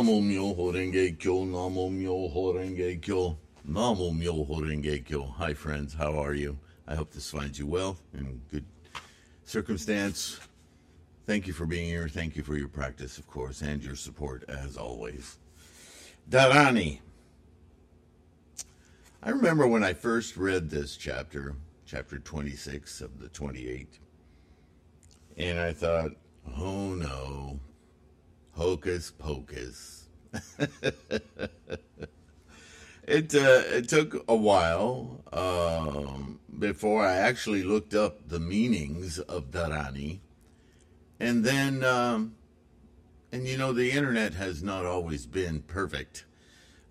Namo Myoho Renge Kyo, Namo Myoho Renge Kyo, Namo Myoho Renge Kyo. Hi, friends. How are you? I hope this finds you well in good circumstance. Thank you for being here. Thank you for your practice, of course, and your support, as always. Dharani. I remember when I first read this chapter, chapter 26 of the 28, and I thought, oh no, hocus pocus. it, uh, it took a while um, before I actually looked up the meanings of Dharani. And then, um, and you know, the internet has not always been perfect.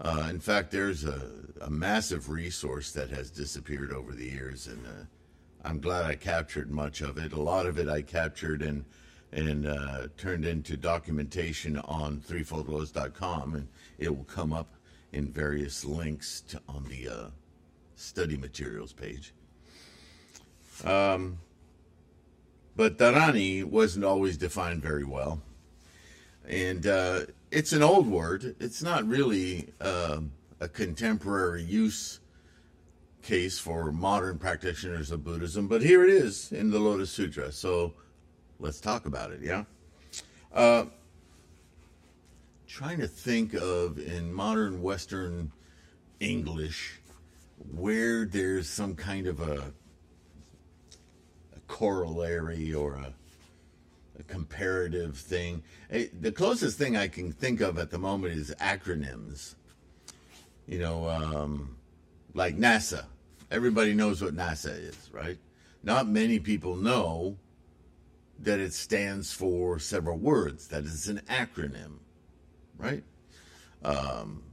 Uh, in fact, there's a, a, massive resource that has disappeared over the years, and uh, I'm glad I captured much of it. A lot of it I captured and and uh, turned into documentation on threefoldrose.com, and it will come up in various links to, on the uh, study materials page. Um, but Dharani wasn't always defined very well. And uh, it's an old word. It's not really uh, a contemporary use case for modern practitioners of Buddhism, but here it is in the Lotus Sutra. So let's talk about it, yeah? Uh, trying to think of in modern Western English where there's some kind of a, a corollary or a a comparative thing. The closest thing I can think of at the moment is acronyms. You know, um, like NASA. Everybody knows what NASA is, right? Not many people know that it stands for several words, that it's an acronym, right? Um,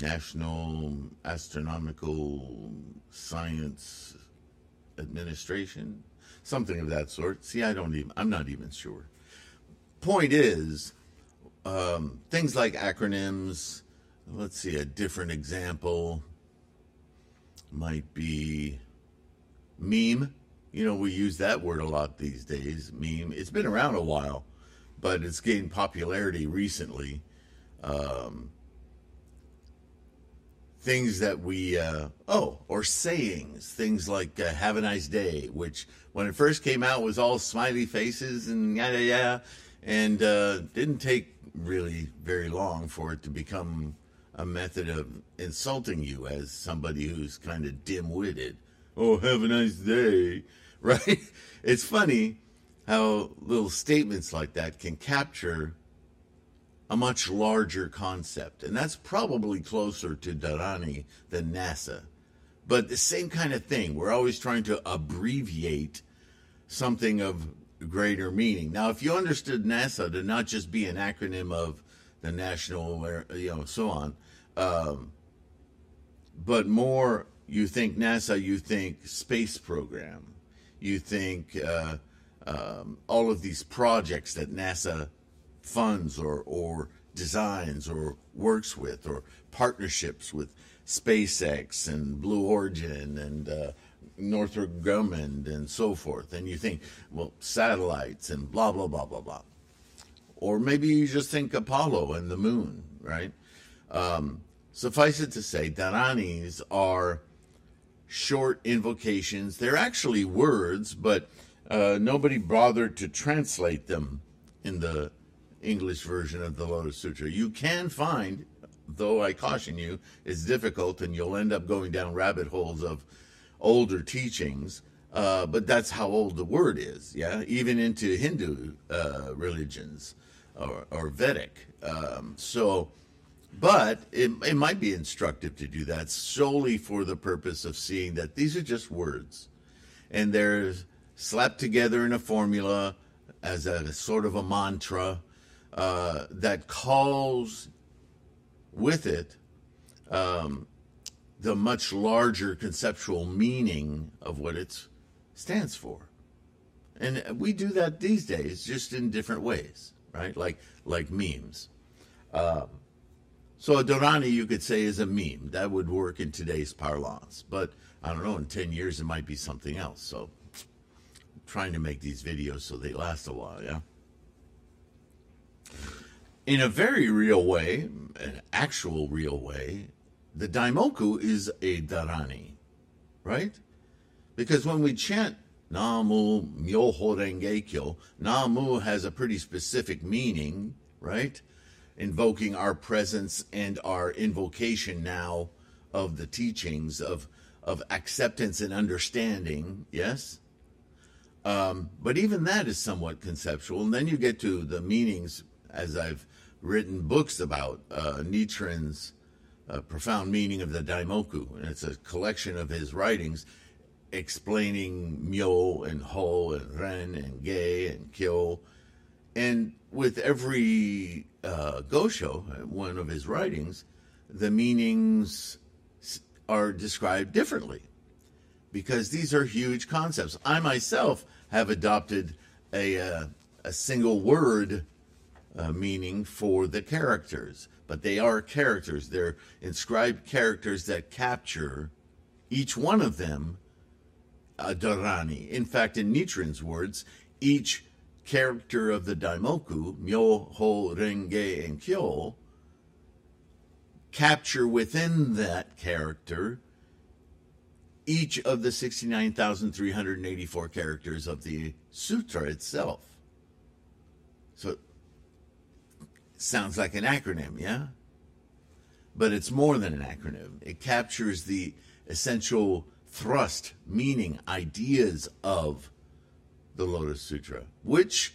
National Astronomical Science Administration, something of that sort. See, I don't even, I'm not even sure. Point is, um, things like acronyms, let's see, a different example might be meme. You know, we use that word a lot these days, meme. It's been around a while, but it's gained popularity recently. Um, things that we uh, oh or sayings things like uh, have a nice day which when it first came out was all smiley faces and yada yada and uh, didn't take really very long for it to become a method of insulting you as somebody who's kind of dim-witted oh have a nice day right it's funny how little statements like that can capture a much larger concept. And that's probably closer to Dharani than NASA. But the same kind of thing. We're always trying to abbreviate something of greater meaning. Now, if you understood NASA to not just be an acronym of the national, you know, so on, um, but more you think NASA, you think space program, you think uh, um, all of these projects that NASA funds or, or designs or works with or partnerships with SpaceX and Blue Origin and uh, Northrop Grumman and so forth. And you think, well, satellites and blah, blah, blah, blah, blah. Or maybe you just think Apollo and the moon, right? Um, suffice it to say, Dharanis are short invocations. They're actually words, but uh, nobody bothered to translate them in the English version of the Lotus Sutra. You can find, though I caution you, it's difficult and you'll end up going down rabbit holes of older teachings. Uh, but that's how old the word is, yeah? Even into Hindu uh, religions or, or Vedic. Um, so, but it, it might be instructive to do that solely for the purpose of seeing that these are just words and they're slapped together in a formula as a sort of a mantra uh, that calls with it um, the much larger conceptual meaning of what it stands for. And we do that these days, just in different ways, right? Like like memes. Um, so a Dharani, you could say, is a meme. That would work in today's parlance. But I don't know, in 10 years, it might be something else. So I'm trying to make these videos so they last a while, yeah? in a very real way, an actual real way, the daimoku is a dharani, right? Because when we chant Namu Myoho Renge Kyo, Namu has a pretty specific meaning, right? Invoking our presence and our invocation now of the teachings of of acceptance and understanding, yes? Um, but even that is somewhat conceptual. And then you get to the meanings, as I've written books about uh, uh, profound meaning of the Daimoku. And it's a collection of his writings explaining Myo and Ho and Ren and Ge and Kyo. And with every uh, Gosho, one of his writings, the meanings are described differently because these are huge concepts. I myself have adopted a, uh, a single word uh, meaning for the characters, but they are characters. They're inscribed characters that capture each one of them a Dharani. In fact, in Nichiren's words, each character of the Daimoku, Myo, Ho, Renge, and Kyo, capture within that character each of the 69,384 characters of the sutra itself. So sounds like an acronym, yeah? But it's more than an acronym. It captures the essential thrust, meaning, ideas of the Lotus Sutra, which,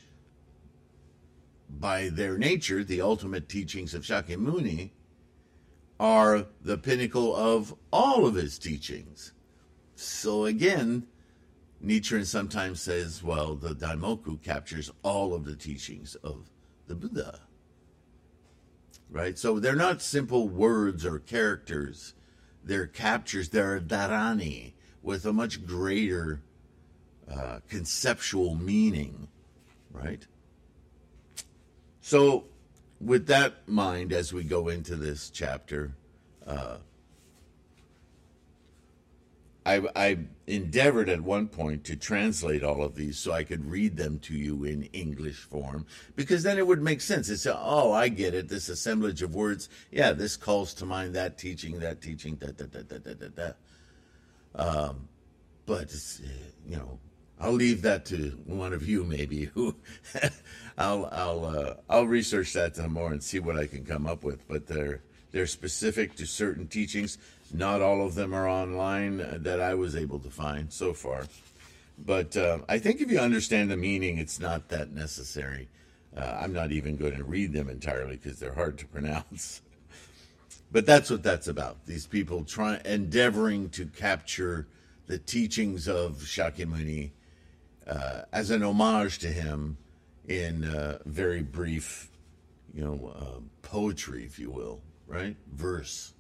by their nature, the ultimate teachings of Shakyamuni, are the pinnacle of all of his teachings. So again, Nichiren sometimes says, well, the Daimoku captures all of the teachings of the Buddha. Right? So they're not simple words or characters. They're captures, they're dharani with a much greater uh, conceptual meaning. Right? So with that mind, as we go into this chapter, uh, I, I, endeavored at one point to translate all of these so I could read them to you in English form, because then it would make sense. It's, oh, I get it. This assemblage of words. Yeah, this calls to mind that teaching, that teaching, da, da, da, da, da, da, da. Um, but, you know, I'll leave that to one of you, maybe. Who I'll I'll uh, I'll research that some more and see what I can come up with. But they're they're specific to certain teachings. Not all of them are online that I was able to find so far. But uh, I think if you understand the meaning, it's not that necessary. Uh, I'm not even going to read them entirely because they're hard to pronounce. but that's what that's about. These people trying endeavoring to capture the teachings of Shakyamuni uh, as an homage to him in uh, very brief, you know, uh, poetry, if you will, right? Verse.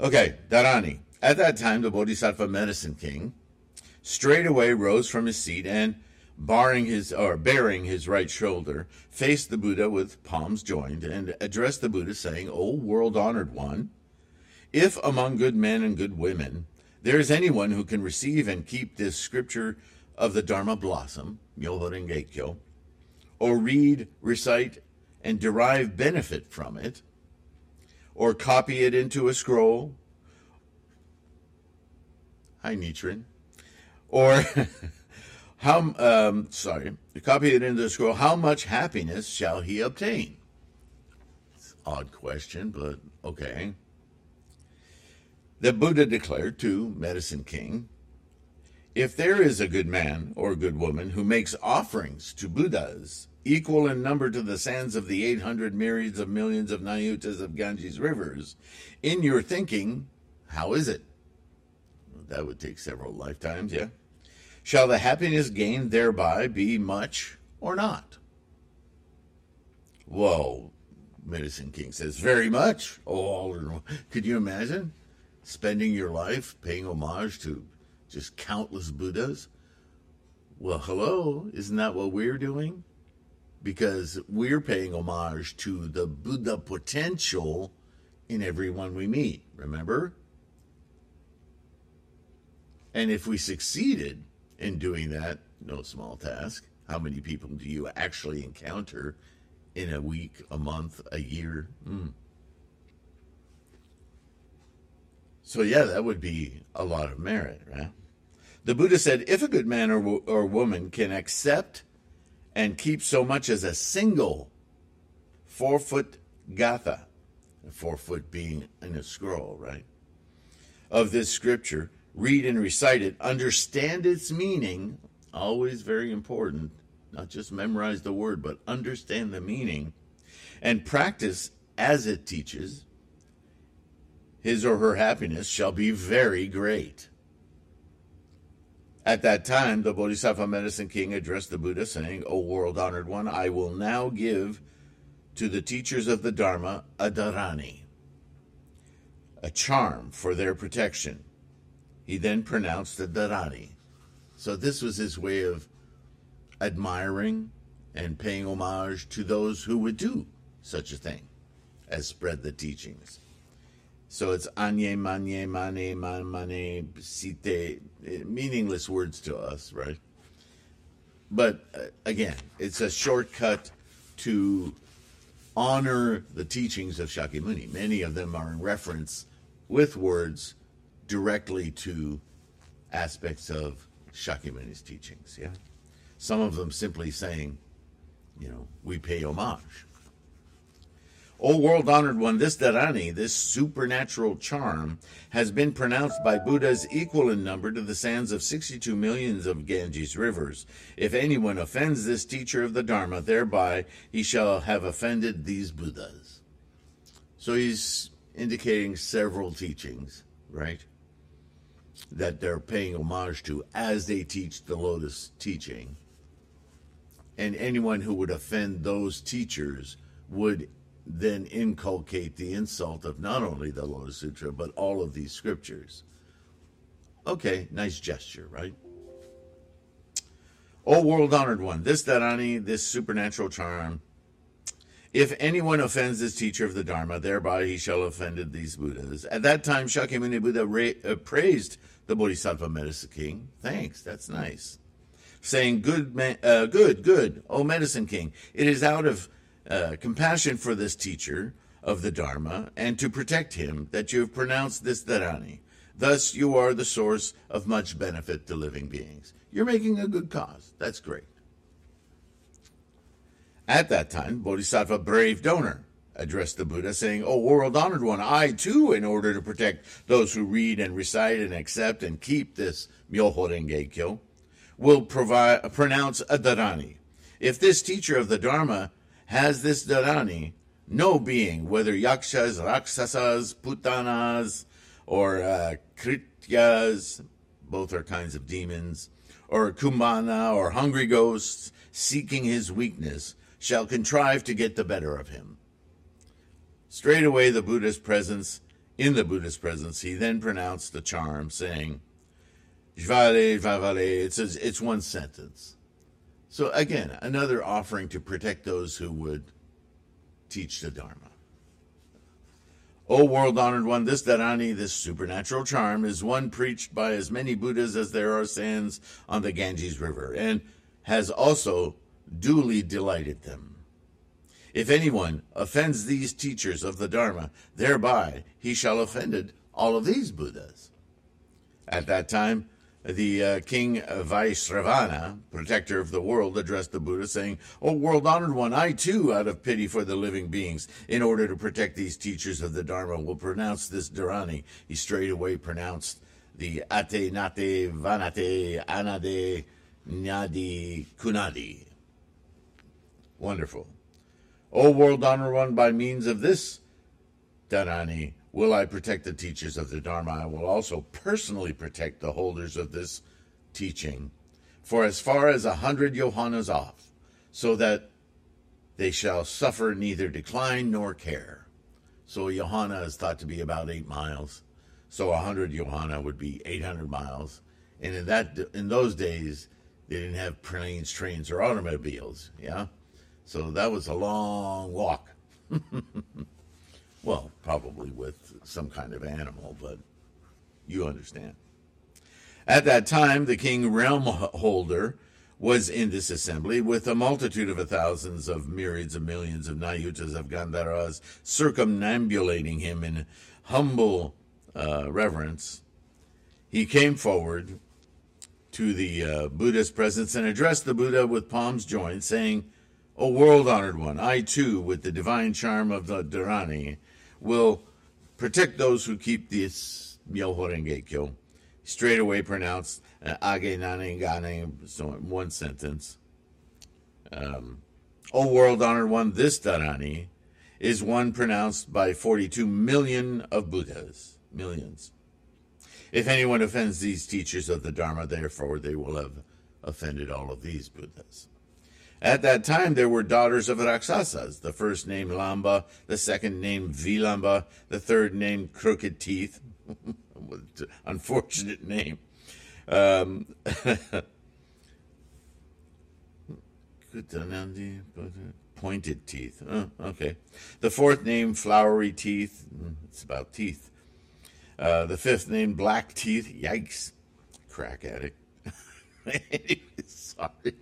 Okay, Dharani. At that time, the Bodhisattva Medicine King straightway rose from his seat and, barring his or bearing his right shoulder, faced the Buddha with palms joined and addressed the Buddha, saying, "O world honored one, if among good men and good women there is anyone who can receive and keep this scripture of the Dharma blossom, Myoho Renge Kyo, or read, recite, and derive benefit from it, or copy it into a scroll. Hi, Nichiren. Or how, um, sorry, copy it into a scroll. How much happiness shall he obtain? Odd question, but okay. The Buddha declared to Medicine King if there is a good man or good woman who makes offerings to Buddhas equal in number to the sands of the 800 myriads of millions of Nayutas of Ganges rivers, in your thinking, how is it? That would take several lifetimes, yeah? Shall the happiness gained thereby be much or not? Whoa, Medicine King says, very much. Oh, could you imagine spending your life paying homage to just countless Buddhas. Well, hello, isn't that what we're doing? Because we're paying homage to the Buddha potential in everyone we meet, remember? And if we succeeded in doing that, no small task, how many people do you actually encounter in a week, a month, a year. Mm. So, yeah, that would be a lot of merit, right? The Buddha said if a good man or, or woman can accept and keep so much as a single four foot gatha, four foot being in a scroll, right, of this scripture, read and recite it, understand its meaning, always very important, not just memorize the word, but understand the meaning, and practice as it teaches, his or her happiness shall be very great. At that time, the Bodhisattva Medicine King addressed the Buddha, saying, O world honored one, I will now give to the teachers of the Dharma a dharani, a charm for their protection. He then pronounced the dharani. So this was his way of admiring and paying homage to those who would do such a thing as spread the teachings. So it's anye, manye, mane, man, mane, site, meaningless words to us, right? But uh, again, it's a shortcut to honor the teachings of Shakyamuni. Many of them are in reference with words directly to aspects of Shakyamuni's teachings, yeah? Some of them simply saying, you know, we pay homage. O world honored one, this Dharani, this supernatural charm, has been pronounced by Buddhas equal in number to the sands of 62 millions of Ganges rivers. If anyone offends this teacher of the Dharma, thereby he shall have offended these Buddhas. So he's indicating several teachings, right? That they're paying homage to as they teach the Lotus teaching. And anyone who would offend those teachers would then inculcate the insult of not only the Lotus Sutra, but all of these scriptures. Okay, nice gesture, right? O world honored one, this Dharani, this supernatural charm, if anyone offends this teacher of the Dharma, thereby he shall have offended these Buddhas. At that time, Shakyamuni Buddha ra- uh, praised the Bodhisattva Medicine King. Thanks, that's nice. Saying, Good, uh, good, good, O Medicine King, it is out of uh, compassion for this teacher of the Dharma and to protect him that you have pronounced this Dharani. Thus, you are the source of much benefit to living beings. You're making a good cause. That's great. At that time, Bodhisattva Brave Donor addressed the Buddha, saying, O world honored one, I too, in order to protect those who read and recite and accept and keep this Myoho Renge Kyo, will provide, pronounce a Dharani. If this teacher of the Dharma has this Dharani, no being, whether yakshas, rakshasas, putanas, or uh, krityas, both are kinds of demons, or kumana, or hungry ghosts, seeking his weakness, shall contrive to get the better of him. Straightway, the Buddha's presence, in the Buddha's presence, he then pronounced the charm, saying, Jvale, Jvavale, it's, it's one sentence. So again, another offering to protect those who would teach the Dharma. O world honored one, this Dharani, this supernatural charm, is one preached by as many Buddhas as there are sands on the Ganges River, and has also duly delighted them. If anyone offends these teachers of the Dharma, thereby he shall offended all of these Buddhas. At that time, the uh, king Vaisravana, protector of the world, addressed the Buddha, saying, O world honored one, I too, out of pity for the living beings, in order to protect these teachers of the Dharma, will pronounce this Dharani. He straightway pronounced the Ate Nate Vanate Anade Nyadi Kunadi. Wonderful. O world honored one, by means of this Dharani, will I protect the teachers of the Dharma. I will also personally protect the holders of this teaching for as far as a hundred yohanas off, so that they shall suffer neither decline nor care. So a yohana is thought to be about eight miles. So a hundred yohana would be eight hundred miles. And in that in those days, they didn't have planes, trains, or automobiles. Yeah, so that was a long walk. Well, probably with some kind of animal, but you understand. At that time, the king realm holder was in this assembly with a multitude of thousands of myriads of millions of Nayutas of Gandharvas circumambulating him in humble uh, reverence, he came forward to the uh, Buddha's presence and addressed the Buddha with palms joined, saying, O world honored one, I too, with the divine charm of the Dharani, will protect those who keep this Myoho Renge. Straight away pronounced uh, Age Nane Gane, so in one sentence. Um, o world honored one, this Dharani is one pronounced by 42 million of Buddhas. Millions. If anyone offends these teachers of the Dharma, therefore they will have offended all of these Buddhas. At that time, there were daughters of Raksasas, the first named Lamba, the second named Vilamba, the third named Crooked Teeth. Unfortunate name. Um, pointed teeth. Oh, okay. The fourth name, Flowery Teeth. Hmm, it's about teeth. Uh, the fifth name, Black Teeth. Yikes. Crack addict. Sorry.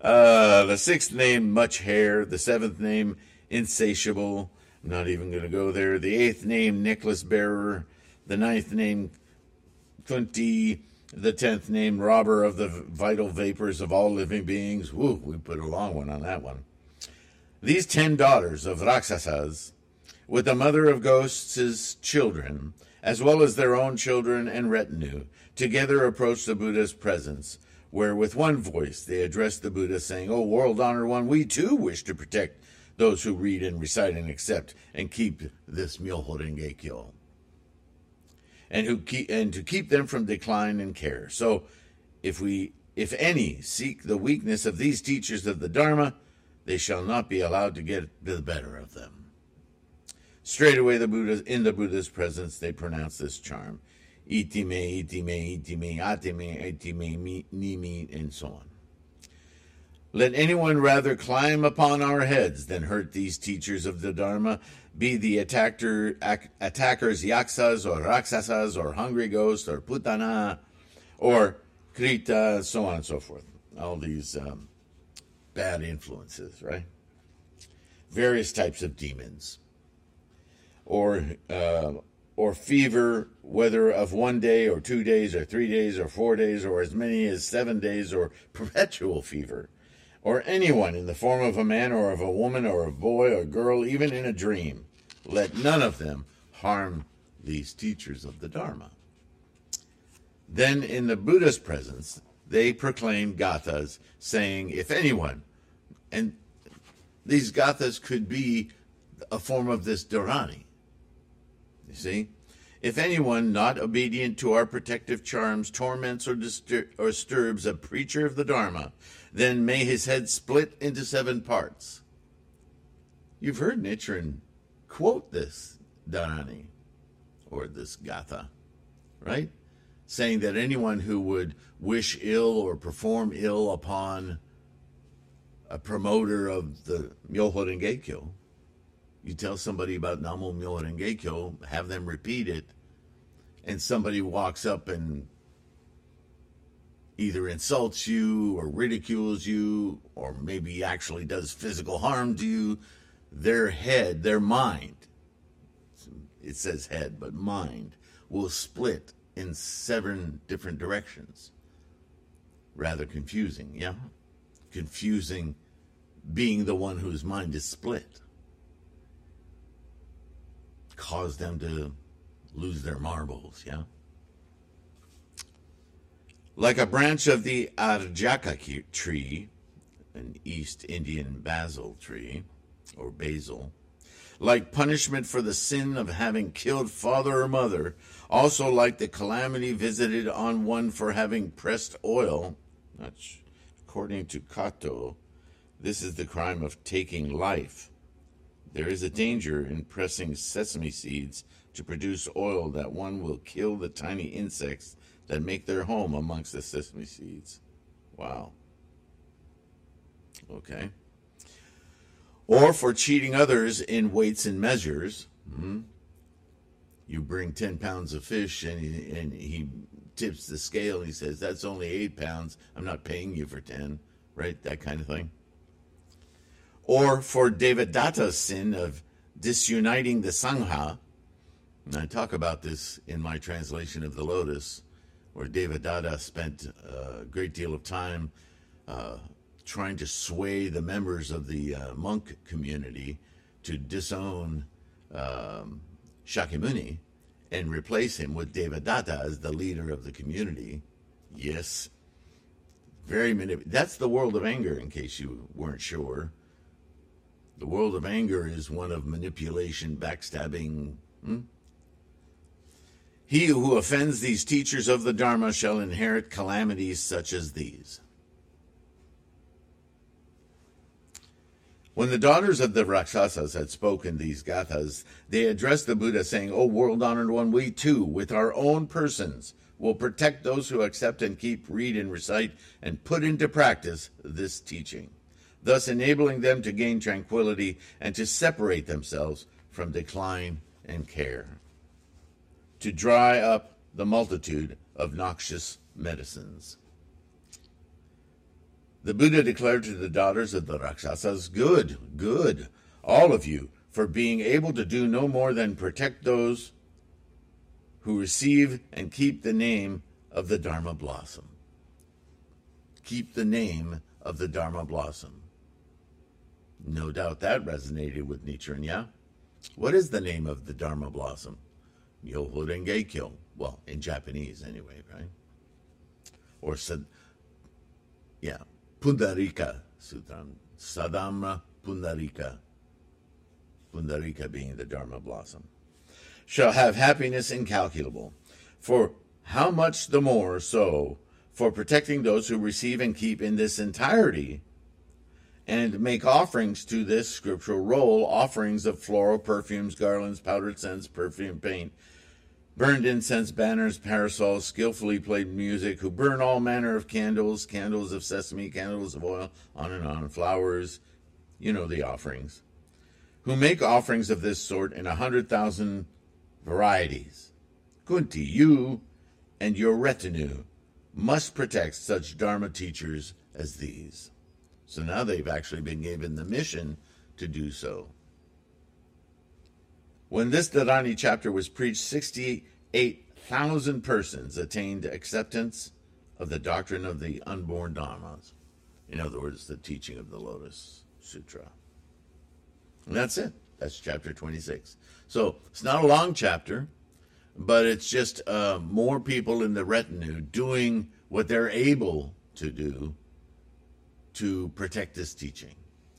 Uh, the sixth name, Much Hair. The seventh name, Insatiable. I'm not even going to go there. The eighth name, Necklace Bearer. The ninth name, Kunti. The tenth name, Robber of the Vital Vapors of All Living Beings. Woo, we put a long one on that one. These ten daughters of Raksasas with the mother of ghosts' children, as well as their own children and retinue, together approached the Buddha's presence, where with one voice they addressed the Buddha, saying, O world honored one, we too wish to protect those who read and recite and accept and keep this Myoho Renge Kyo. And who keep, and to keep them from decline and care. So if we if any seek the weakness of these teachers of the Dharma, they shall not be allowed to get the better of them. Straight away, the Buddha, in the Buddha's presence, they pronounce this charm. Itime, itime, itime, atime, itime, nimi, and so on. Let anyone rather climb upon our heads than hurt these teachers of the Dharma, be the attacker, attackers yaksas or raksasas or hungry ghosts or putana or krita, so on and so forth. All these um, bad influences, right? Various types of demons or uh, or fever, whether of one day or two days or three days or four days or as many as seven days or perpetual fever, or anyone in the form of a man or of a woman or a boy or girl, even in a dream, let none of them harm these teachers of the Dharma. Then, in the Buddha's presence, they proclaimed gathas, saying, If anyone, and these gathas could be a form of this Dharani, you see? If anyone not obedient to our protective charms torments or, distur- or disturbs a preacher of the Dharma, then may his head split into seven parts. You've heard Nichiren quote this Dharani, or this Gatha, right? Saying that anyone who would wish ill or perform ill upon a promoter of the Myoho Renge you tell somebody about Namo Myoho Renge Kyo, have them repeat it, and somebody walks up and either insults you or ridicules you or maybe actually does physical harm to you, their head, their mind, it says head, but mind, will split in seven different directions. Rather confusing, yeah? Confusing being the one whose mind is split cause them to lose their marbles, yeah? Like a branch of the Arjaka tree, an East Indian basil tree, or basil, like punishment for the sin of having killed father or mother, also like the calamity visited on one for having pressed oil, according to Kato, this is the crime of taking life there is a danger in pressing sesame seeds to produce oil that one will kill the tiny insects that make their home amongst the sesame seeds. Wow. Okay. Or for cheating others in weights and measures. Hmm? You bring 10 pounds of fish and he, and he tips the scale. And he says, That's only eight pounds. I'm not paying you for 10, right? That kind of thing. Or for Devadatta's sin of disuniting the Sangha. And I talk about this in my translation of the Lotus, where Devadatta spent a great deal of time uh, trying to sway the members of the uh, monk community to disown um, Shakyamuni and replace him with Devadatta as the leader of the community. Yes. Very manip- That's the world of anger, in case you weren't sure. The world of anger is one of manipulation, backstabbing. Hmm? He who offends these teachers of the Dharma shall inherit calamities such as these. When the daughters of the Rakshasas had spoken these gathas, they addressed the Buddha, saying, O world honored one, we too, with our own persons, will protect those who accept and keep, read, and recite, and put into practice this teaching, thus enabling them to gain tranquility and to separate themselves from decline and care, to dry up the multitude of noxious medicines. The Buddha declared to the daughters of the Rakshasas, Good, good, all of you, for being able to do no more than protect those who receive and keep the name of the Dharma blossom. Keep the name of the Dharma blossom. No doubt that resonated with Nichiren, yeah? What is the name of the Dharma blossom? Myoho Well, in Japanese anyway, right? Or said, yeah, Pundarika Sutram, Saddharma Pundarika, Pundarika being the Dharma blossom, shall have happiness incalculable. For how much the more so for protecting those who receive and keep in this entirety and make offerings to this scriptural roll, offerings of floral perfumes, garlands, powdered scents, perfume, paint, burned incense, banners, parasols, skillfully played music, who burn all manner of candles, candles of sesame, candles of oil, on and on, flowers, you know the offerings, who make offerings of this sort in a hundred thousand varieties. Kunti, you and your retinue must protect such Dharma teachers as these. So now they've actually been given the mission to do so. When this Dharani chapter was preached, 68,000 persons attained acceptance of the doctrine of the unborn Dharmas. In other words, the teaching of the Lotus Sutra. And that's it. That's chapter 26. So it's not a long chapter, but it's just uh, more people in the retinue doing what they're able to do to protect this teaching.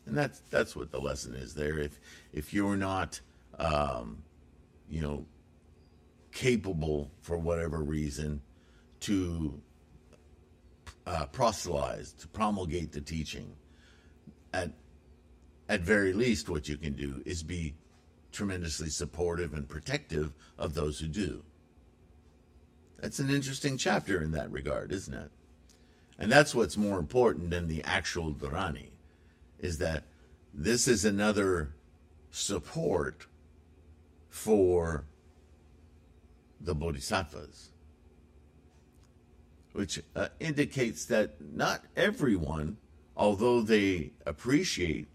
And that's that's what the lesson is there. If if you're not um, you know, capable for whatever reason to uh, proselytize, to promulgate the teaching. At at very least, what you can do is be tremendously supportive and protective of those who do. That's an interesting chapter in that regard, isn't it? And that's what's more important than the actual Dharani, is that this is another support for the bodhisattvas, which uh, indicates that not everyone, although they appreciate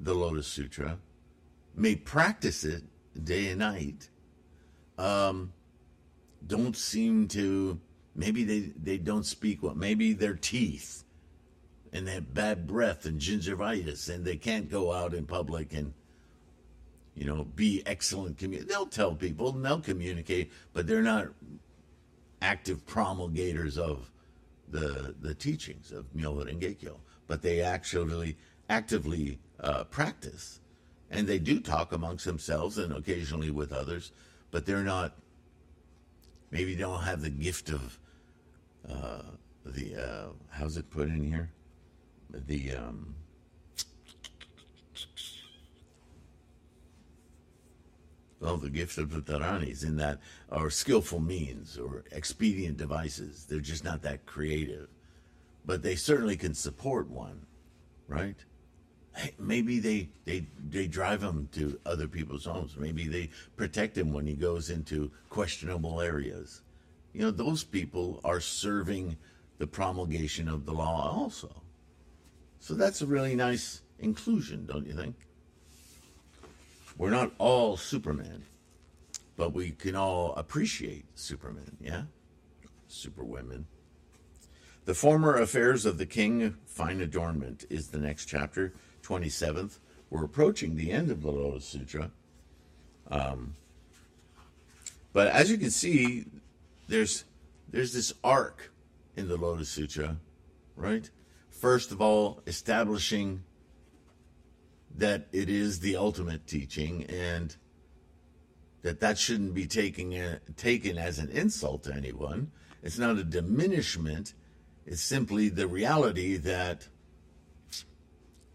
the Lotus Sutra, may practice it day and night, um, don't seem to, maybe they, they don't speak well, maybe their teeth and they have bad breath and gingivitis and they can't go out in public and you know, be excellent commu- They'll tell people and they'll communicate, but they're not active promulgators of the the teachings of Myoho Renge But they actually actively uh, practice, and they do talk amongst themselves and occasionally with others, but they're not. Maybe they don't have the gift of the uh, how's it put in here? The um, well, the gift of the Dharanis in that are skillful means or expedient devices. They're just not that creative. But they certainly can support one, right? Hey, maybe they, they, they drive him to other people's homes. Maybe they protect him when he goes into questionable areas. You know, those people are serving the promulgation of the law also. So that's a really nice inclusion, don't you think? We're not all Superman, but we can all appreciate Superman, yeah? Superwomen. The former affairs of the king, fine adornment, is the next chapter, 27th. We're approaching the end of the Lotus Sutra. Um, but as you can see, there's there's this arc in the Lotus Sutra, right? First of all, establishing that it is the ultimate teaching and that that shouldn't be taken taken as an insult to anyone. It's not a diminishment. It's simply the reality that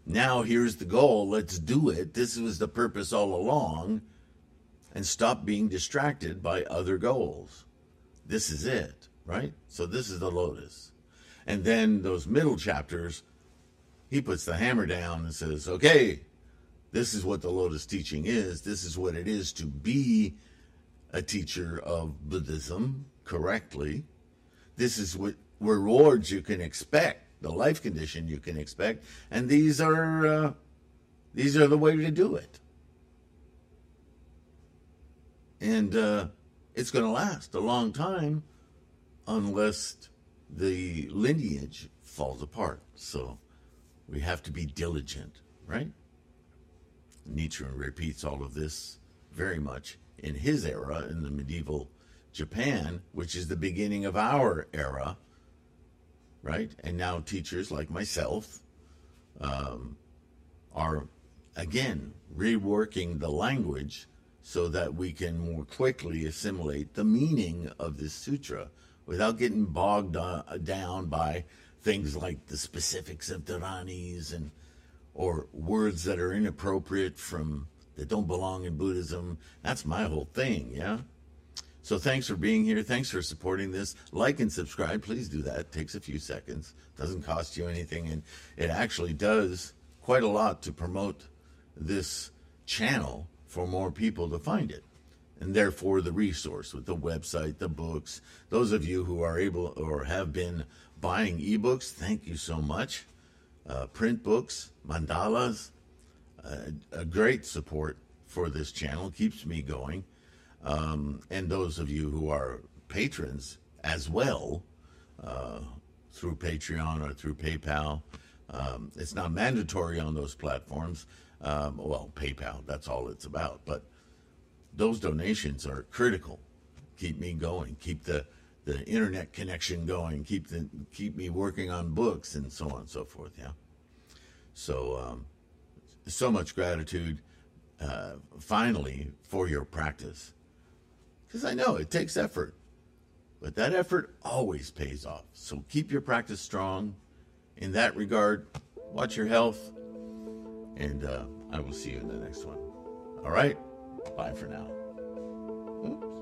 now here's the goal. Let's do it. This was the purpose all along. And stop being distracted by other goals. This is it, right? So this is the lotus. And then those middle chapters, he puts the hammer down and says, okay, this is what the lotus teaching is. This is what it is to be a teacher of Buddhism correctly. This is what rewards you can expect the life condition you can expect, and these are uh, these are the way to do it. And uh, it's going to last a long time, unless the lineage falls apart. So we have to be diligent, right? Nichiren repeats all of this very much in his era, in the medieval Japan, which is the beginning of our era right? And now teachers like myself um, are, again, reworking the language so that we can more quickly assimilate the meaning of this sutra without getting bogged down by things like the specifics of dharanis and or words that are inappropriate from that don't belong in Buddhism. That's my whole thing, yeah. So thanks for being here. Thanks for supporting this. Like and subscribe. Please do that. It takes a few seconds. Doesn't cost you anything, and it actually does quite a lot to promote this channel for more people to find it. And therefore, the resource with the website, the books. Those of you who are able or have been buying ebooks, thank you so much. Uh, print books, mandalas, uh, a great support for this channel keeps me going um, and those of you who are patrons as well uh, through Patreon or through PayPal. Um, it's not mandatory on those platforms. Um, well, PayPal, that's all it's about. But those donations are critical. Keep me going. Keep the, the internet connection going. Keep the keep me working on books and so on and so forth. Yeah. So um, so much gratitude. Uh, finally, for your practice. Because I know it takes effort, but that effort always pays off. So keep your practice strong. In that regard, watch your health, and uh, I will see you in the next one. All right? Bye for now. Oops.